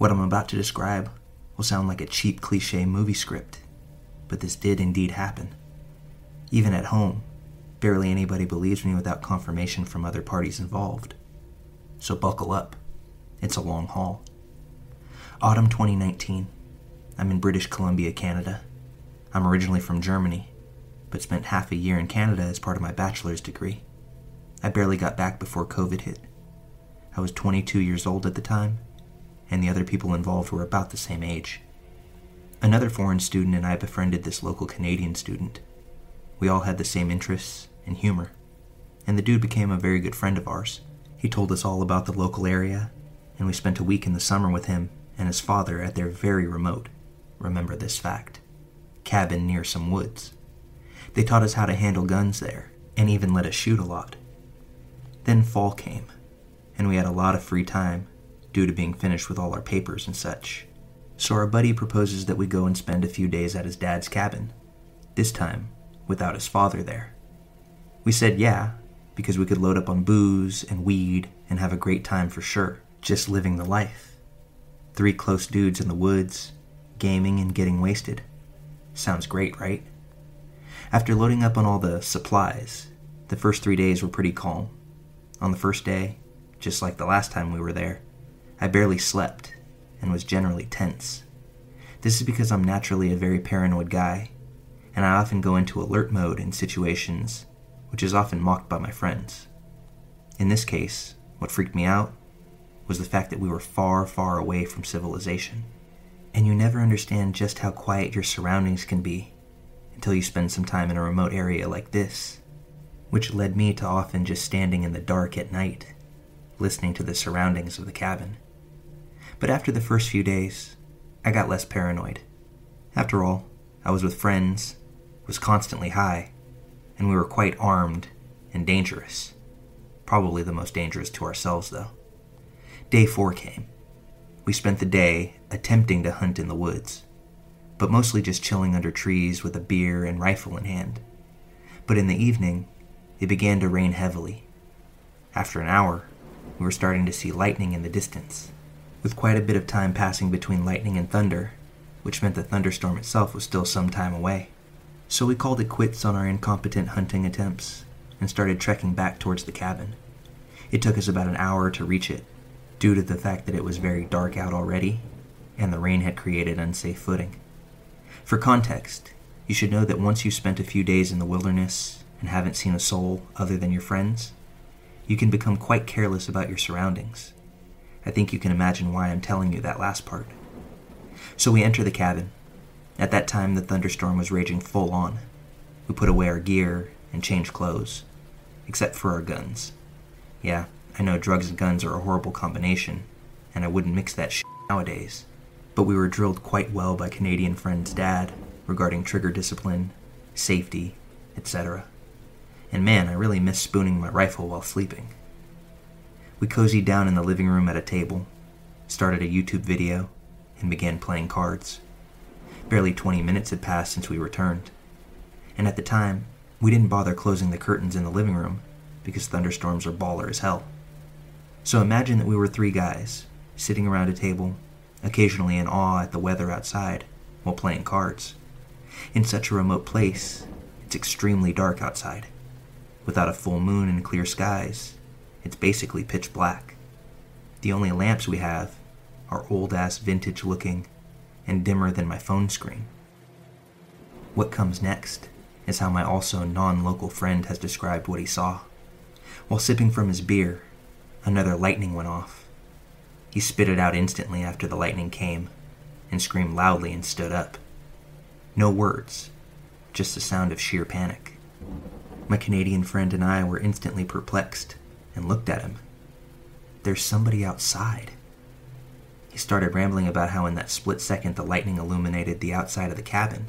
What I'm about to describe will sound like a cheap cliche movie script, but this did indeed happen. Even at home, barely anybody believes me without confirmation from other parties involved. So buckle up. It's a long haul. Autumn 2019. I'm in British Columbia, Canada. I'm originally from Germany, but spent half a year in Canada as part of my bachelor's degree. I barely got back before COVID hit. I was 22 years old at the time and the other people involved were about the same age. Another foreign student and I befriended this local Canadian student. We all had the same interests and humor, and the dude became a very good friend of ours. He told us all about the local area, and we spent a week in the summer with him and his father at their very remote, remember this fact, cabin near some woods. They taught us how to handle guns there, and even let us shoot a lot. Then fall came, and we had a lot of free time due to being finished with all our papers and such. So our buddy proposes that we go and spend a few days at his dad's cabin, this time without his father there. We said yeah, because we could load up on booze and weed and have a great time for sure, just living the life. Three close dudes in the woods, gaming and getting wasted. Sounds great, right? After loading up on all the supplies, the first three days were pretty calm. On the first day, just like the last time we were there, I barely slept and was generally tense. This is because I'm naturally a very paranoid guy, and I often go into alert mode in situations, which is often mocked by my friends. In this case, what freaked me out was the fact that we were far, far away from civilization. And you never understand just how quiet your surroundings can be until you spend some time in a remote area like this, which led me to often just standing in the dark at night, listening to the surroundings of the cabin. But after the first few days, I got less paranoid. After all, I was with friends, was constantly high, and we were quite armed and dangerous. Probably the most dangerous to ourselves, though. Day four came. We spent the day attempting to hunt in the woods, but mostly just chilling under trees with a beer and rifle in hand. But in the evening, it began to rain heavily. After an hour, we were starting to see lightning in the distance with quite a bit of time passing between lightning and thunder, which meant the thunderstorm itself was still some time away. So we called it quits on our incompetent hunting attempts and started trekking back towards the cabin. It took us about an hour to reach it, due to the fact that it was very dark out already and the rain had created unsafe footing. For context, you should know that once you've spent a few days in the wilderness and haven't seen a soul other than your friends, you can become quite careless about your surroundings I think you can imagine why I'm telling you that last part. So we enter the cabin. At that time, the thunderstorm was raging full on. We put away our gear and changed clothes, except for our guns. Yeah, I know drugs and guns are a horrible combination, and I wouldn't mix that shit nowadays. But we were drilled quite well by Canadian friend's dad regarding trigger discipline, safety, etc. And man, I really miss spooning my rifle while sleeping. We cozied down in the living room at a table, started a YouTube video, and began playing cards. Barely 20 minutes had passed since we returned. And at the time, we didn't bother closing the curtains in the living room because thunderstorms are baller as hell. So imagine that we were three guys, sitting around a table, occasionally in awe at the weather outside, while playing cards. In such a remote place, it's extremely dark outside. Without a full moon and clear skies, it's basically pitch black. The only lamps we have are old ass vintage looking and dimmer than my phone screen. What comes next is how my also non local friend has described what he saw. While sipping from his beer, another lightning went off. He spit it out instantly after the lightning came and screamed loudly and stood up. No words, just the sound of sheer panic. My Canadian friend and I were instantly perplexed and looked at him. There's somebody outside. He started rambling about how, in that split second, the lightning illuminated the outside of the cabin.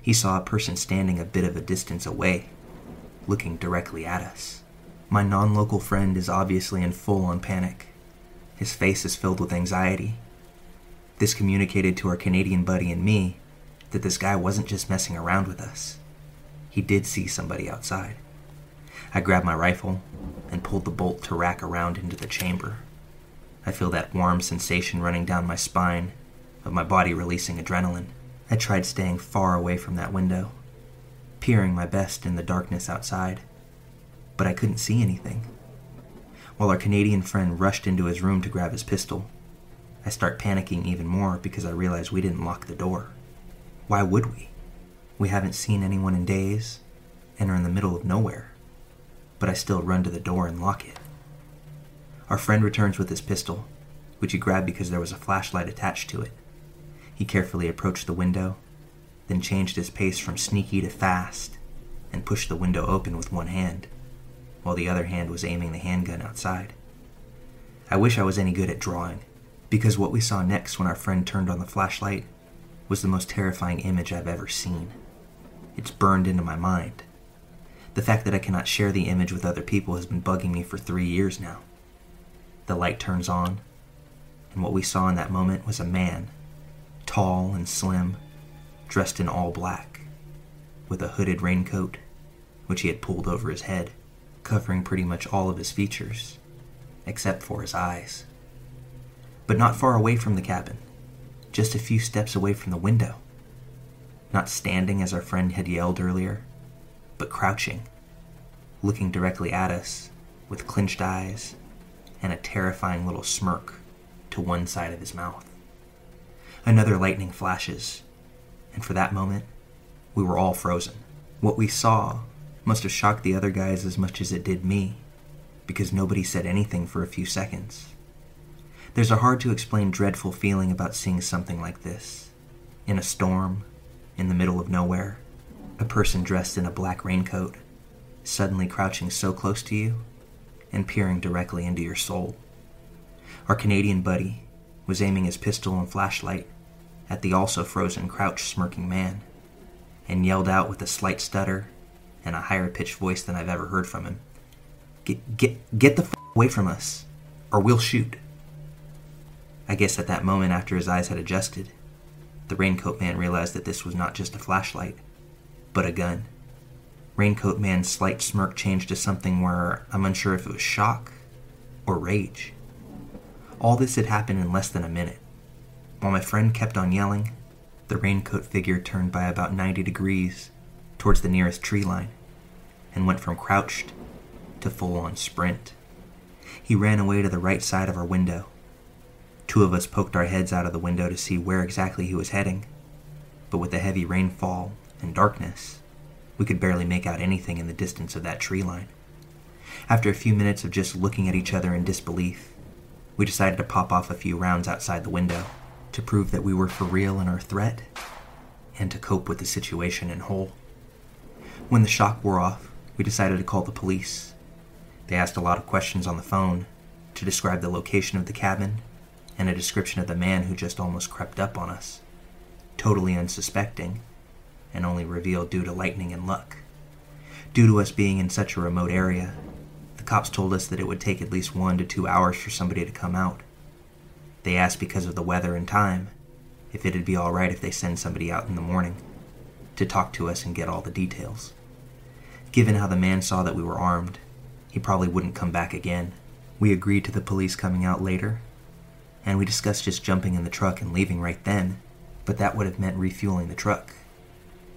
He saw a person standing a bit of a distance away, looking directly at us. My non local friend is obviously in full on panic. His face is filled with anxiety. This communicated to our Canadian buddy and me that this guy wasn't just messing around with us. He did see somebody outside. I grab my rifle and pull the bolt to rack around into the chamber. I feel that warm sensation running down my spine, of my body releasing adrenaline. I tried staying far away from that window, peering my best in the darkness outside, but I couldn't see anything. While our Canadian friend rushed into his room to grab his pistol, I start panicking even more because I realize we didn't lock the door. Why would we? We haven't seen anyone in days and are in the middle of nowhere. But I still run to the door and lock it. Our friend returns with his pistol, which he grabbed because there was a flashlight attached to it. He carefully approached the window, then changed his pace from sneaky to fast and pushed the window open with one hand, while the other hand was aiming the handgun outside. I wish I was any good at drawing, because what we saw next when our friend turned on the flashlight was the most terrifying image I've ever seen. It's burned into my mind. The fact that I cannot share the image with other people has been bugging me for three years now. The light turns on, and what we saw in that moment was a man, tall and slim, dressed in all black, with a hooded raincoat, which he had pulled over his head, covering pretty much all of his features, except for his eyes. But not far away from the cabin, just a few steps away from the window, not standing as our friend had yelled earlier, but crouching, looking directly at us with clenched eyes and a terrifying little smirk to one side of his mouth. Another lightning flashes, and for that moment, we were all frozen. What we saw must have shocked the other guys as much as it did me, because nobody said anything for a few seconds. There's a hard to explain dreadful feeling about seeing something like this. In a storm, in the middle of nowhere, a person dressed in a black raincoat, suddenly crouching so close to you and peering directly into your soul. Our Canadian buddy was aiming his pistol and flashlight at the also frozen, crouched, smirking man and yelled out with a slight stutter and a higher pitched voice than I've ever heard from him Get, get, get the f- away from us, or we'll shoot. I guess at that moment, after his eyes had adjusted, the raincoat man realized that this was not just a flashlight, but a gun. Raincoat Man's slight smirk changed to something where I'm unsure if it was shock or rage. All this had happened in less than a minute. While my friend kept on yelling, the raincoat figure turned by about 90 degrees towards the nearest tree line and went from crouched to full on sprint. He ran away to the right side of our window, Two of us poked our heads out of the window to see where exactly he was heading, but with the heavy rainfall and darkness, we could barely make out anything in the distance of that tree line. After a few minutes of just looking at each other in disbelief, we decided to pop off a few rounds outside the window to prove that we were for real in our threat and to cope with the situation in whole. When the shock wore off, we decided to call the police. They asked a lot of questions on the phone to describe the location of the cabin and a description of the man who just almost crept up on us, totally unsuspecting, and only revealed due to lightning and luck. Due to us being in such a remote area, the cops told us that it would take at least one to two hours for somebody to come out. They asked because of the weather and time if it'd be alright if they send somebody out in the morning to talk to us and get all the details. Given how the man saw that we were armed, he probably wouldn't come back again. We agreed to the police coming out later and we discussed just jumping in the truck and leaving right then, but that would have meant refueling the truck.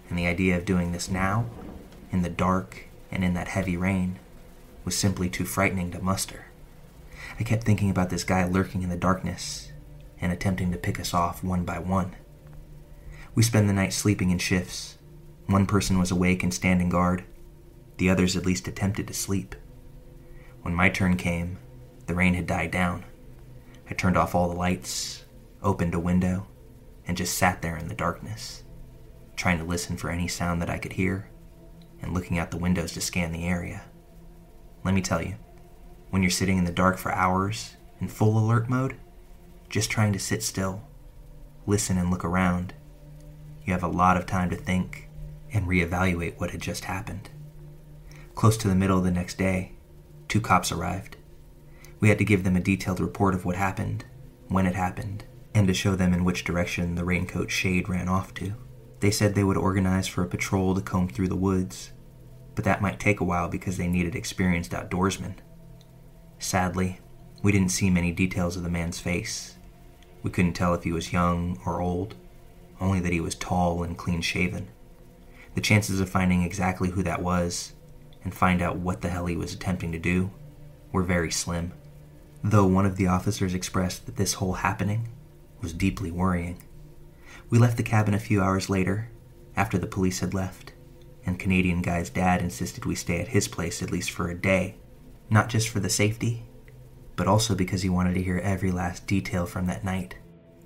And the idea of doing this now, in the dark and in that heavy rain, was simply too frightening to muster. I kept thinking about this guy lurking in the darkness and attempting to pick us off one by one. We spent the night sleeping in shifts. One person was awake and standing guard. The others at least attempted to sleep. When my turn came, the rain had died down. I turned off all the lights, opened a window, and just sat there in the darkness, trying to listen for any sound that I could hear and looking out the windows to scan the area. Let me tell you, when you're sitting in the dark for hours in full alert mode, just trying to sit still, listen, and look around, you have a lot of time to think and reevaluate what had just happened. Close to the middle of the next day, two cops arrived. We had to give them a detailed report of what happened, when it happened, and to show them in which direction the raincoat shade ran off to. They said they would organize for a patrol to comb through the woods, but that might take a while because they needed experienced outdoorsmen. Sadly, we didn't see many details of the man's face. We couldn't tell if he was young or old only that he was tall and clean shaven. The chances of finding exactly who that was and find out what the hell he was attempting to do were very slim, though one of the officers expressed that this whole happening was deeply worrying. We left the cabin a few hours later, after the police had left, and Canadian Guy's dad insisted we stay at his place at least for a day, not just for the safety, but also because he wanted to hear every last detail from that night.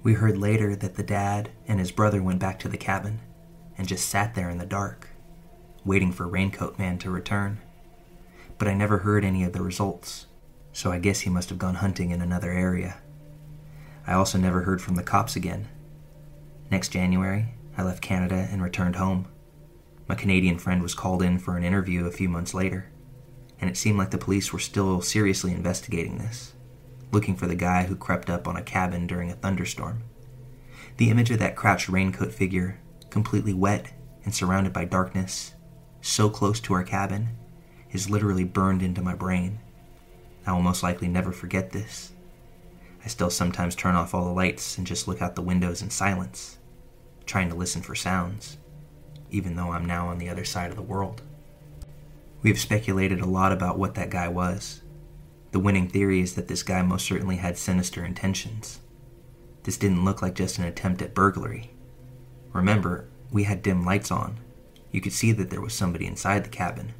We heard later that the dad and his brother went back to the cabin and just sat there in the dark, waiting for Raincoat Man to return. But I never heard any of the results, so I guess he must have gone hunting in another area. I also never heard from the cops again. Next January, I left Canada and returned home. My Canadian friend was called in for an interview a few months later, and it seemed like the police were still seriously investigating this looking for the guy who crept up on a cabin during a thunderstorm. The image of that crouched raincoat figure, completely wet and surrounded by darkness, so close to our cabin, is literally burned into my brain. I will most likely never forget this. I still sometimes turn off all the lights and just look out the windows in silence, trying to listen for sounds, even though I'm now on the other side of the world. We have speculated a lot about what that guy was, the winning theory is that this guy most certainly had sinister intentions. This didn't look like just an attempt at burglary. Remember, we had dim lights on. You could see that there was somebody inside the cabin.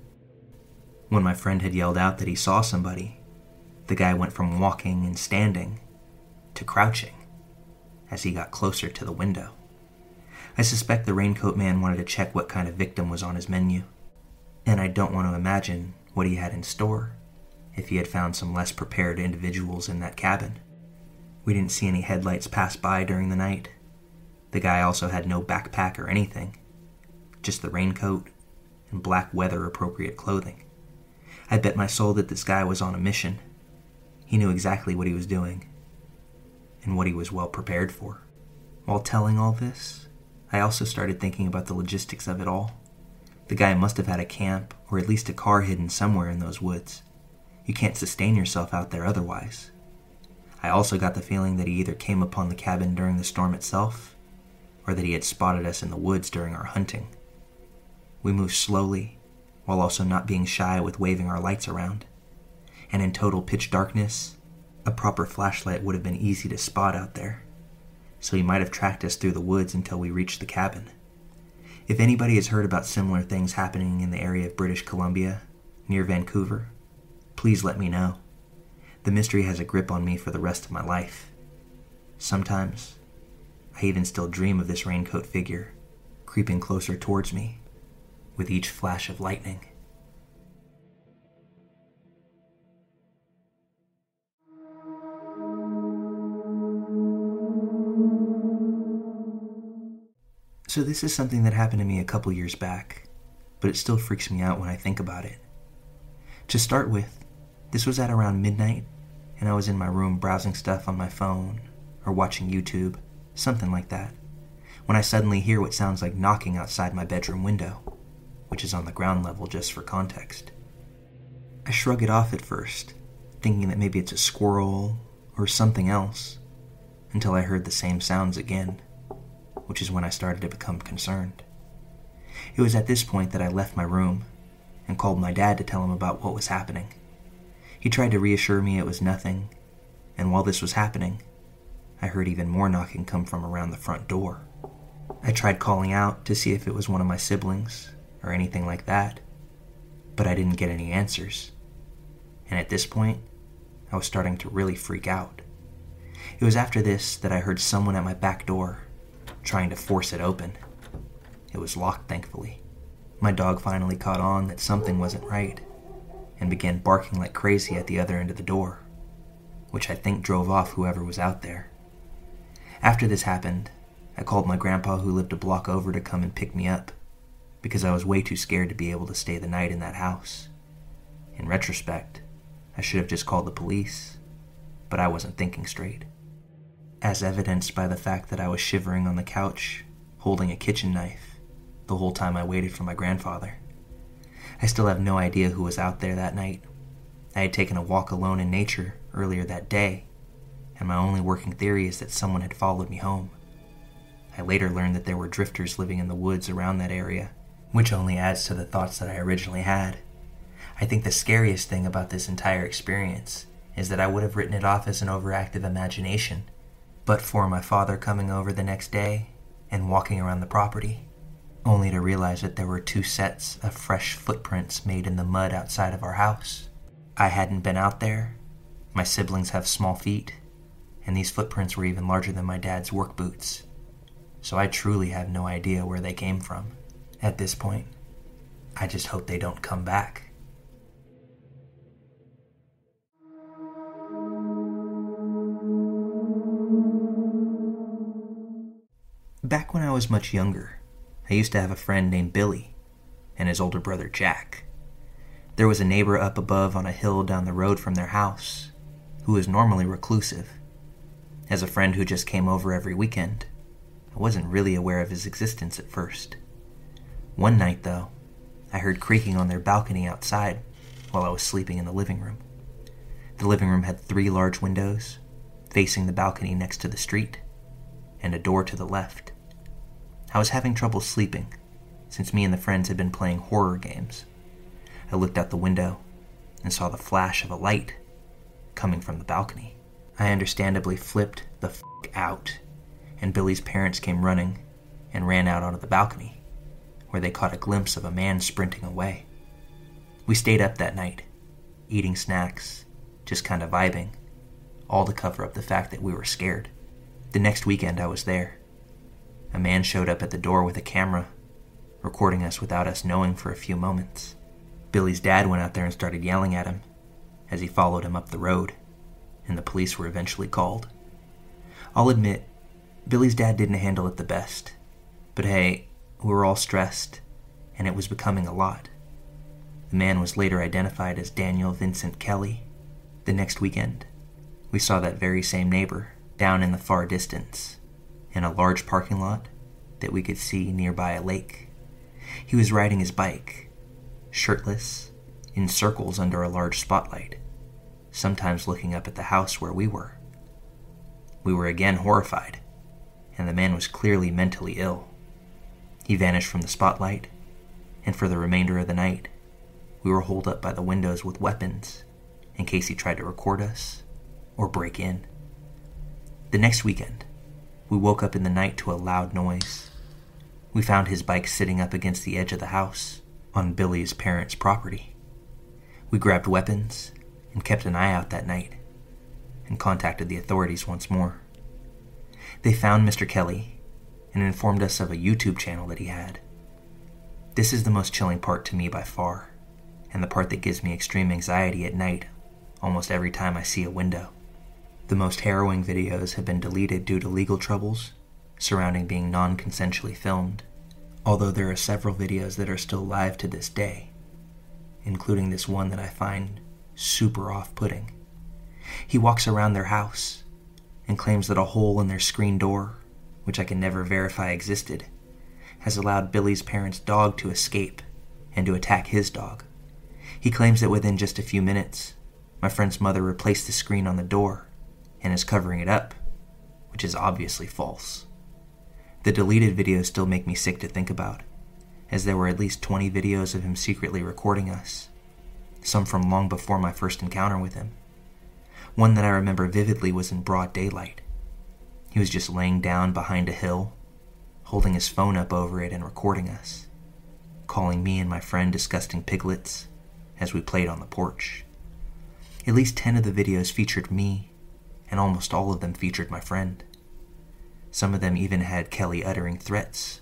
When my friend had yelled out that he saw somebody, the guy went from walking and standing to crouching as he got closer to the window. I suspect the raincoat man wanted to check what kind of victim was on his menu, and I don't want to imagine what he had in store if he had found some less prepared individuals in that cabin. We didn't see any headlights pass by during the night. The guy also had no backpack or anything, just the raincoat and black weather appropriate clothing. I bet my soul that this guy was on a mission. He knew exactly what he was doing and what he was well prepared for. While telling all this, I also started thinking about the logistics of it all. The guy must have had a camp or at least a car hidden somewhere in those woods. You can't sustain yourself out there otherwise. I also got the feeling that he either came upon the cabin during the storm itself, or that he had spotted us in the woods during our hunting. We moved slowly, while also not being shy with waving our lights around. And in total pitch darkness, a proper flashlight would have been easy to spot out there, so he might have tracked us through the woods until we reached the cabin. If anybody has heard about similar things happening in the area of British Columbia, near Vancouver, please let me know. The mystery has a grip on me for the rest of my life. Sometimes, I even still dream of this raincoat figure creeping closer towards me with each flash of lightning. So, this is something that happened to me a couple years back, but it still freaks me out when I think about it. To start with, this was at around midnight, and I was in my room browsing stuff on my phone or watching YouTube, something like that, when I suddenly hear what sounds like knocking outside my bedroom window, which is on the ground level just for context. I shrug it off at first, thinking that maybe it's a squirrel or something else, until I heard the same sounds again, which is when I started to become concerned. It was at this point that I left my room and called my dad to tell him about what was happening. He tried to reassure me it was nothing, and while this was happening, I heard even more knocking come from around the front door. I tried calling out to see if it was one of my siblings or anything like that, but I didn't get any answers. And at this point, I was starting to really freak out. It was after this that I heard someone at my back door trying to force it open. It was locked, thankfully. My dog finally caught on that something wasn't right and began barking like crazy at the other end of the door, which I think drove off whoever was out there. After this happened, I called my grandpa who lived a block over to come and pick me up because I was way too scared to be able to stay the night in that house. In retrospect, I should have just called the police, but I wasn't thinking straight. As evidenced by the fact that I was shivering on the couch, holding a kitchen knife, the whole time I waited for my grandfather. I still have no idea who was out there that night. I had taken a walk alone in nature earlier that day, and my only working theory is that someone had followed me home. I later learned that there were drifters living in the woods around that area, which only adds to the thoughts that I originally had. I think the scariest thing about this entire experience is that I would have written it off as an overactive imagination, but for my father coming over the next day and walking around the property, only to realize that there were two sets of fresh footprints made in the mud outside of our house. I hadn't been out there. My siblings have small feet, and these footprints were even larger than my dad's work boots. So I truly have no idea where they came from. At this point, I just hope they don't come back. Back when I was much younger, I used to have a friend named Billy and his older brother Jack. There was a neighbor up above on a hill down the road from their house who was normally reclusive. As a friend who just came over every weekend, I wasn't really aware of his existence at first. One night, though, I heard creaking on their balcony outside while I was sleeping in the living room. The living room had three large windows facing the balcony next to the street and a door to the left. I was having trouble sleeping since me and the friends had been playing horror games. I looked out the window and saw the flash of a light coming from the balcony. I understandably flipped the f out, and Billy's parents came running and ran out onto the balcony, where they caught a glimpse of a man sprinting away. We stayed up that night, eating snacks, just kind of vibing, all to cover up the fact that we were scared. The next weekend I was there. A man showed up at the door with a camera, recording us without us knowing for a few moments. Billy's dad went out there and started yelling at him as he followed him up the road, and the police were eventually called. I'll admit, Billy's dad didn't handle it the best, but hey, we were all stressed, and it was becoming a lot. The man was later identified as Daniel Vincent Kelly. The next weekend, we saw that very same neighbor down in the far distance in a large parking lot that we could see nearby a lake. He was riding his bike, shirtless, in circles under a large spotlight, sometimes looking up at the house where we were. We were again horrified, and the man was clearly mentally ill. He vanished from the spotlight, and for the remainder of the night, we were holed up by the windows with weapons in case he tried to record us or break in. The next weekend, we woke up in the night to a loud noise. We found his bike sitting up against the edge of the house on Billy's parents' property. We grabbed weapons and kept an eye out that night and contacted the authorities once more. They found Mr. Kelly and informed us of a YouTube channel that he had. This is the most chilling part to me by far, and the part that gives me extreme anxiety at night almost every time I see a window. The most harrowing videos have been deleted due to legal troubles surrounding being non consensually filmed, although there are several videos that are still live to this day, including this one that I find super off putting. He walks around their house and claims that a hole in their screen door, which I can never verify existed, has allowed Billy's parents' dog to escape and to attack his dog. He claims that within just a few minutes, my friend's mother replaced the screen on the door and is covering it up, which is obviously false. The deleted videos still make me sick to think about, as there were at least 20 videos of him secretly recording us, some from long before my first encounter with him. One that I remember vividly was in broad daylight. He was just laying down behind a hill, holding his phone up over it and recording us, calling me and my friend disgusting piglets as we played on the porch. At least 10 of the videos featured me and almost all of them featured my friend. Some of them even had Kelly uttering threats,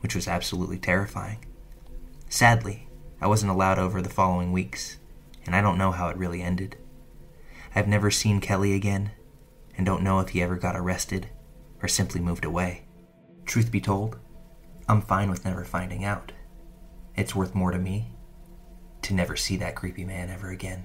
which was absolutely terrifying. Sadly, I wasn't allowed over the following weeks, and I don't know how it really ended. I've never seen Kelly again, and don't know if he ever got arrested or simply moved away. Truth be told, I'm fine with never finding out. It's worth more to me to never see that creepy man ever again.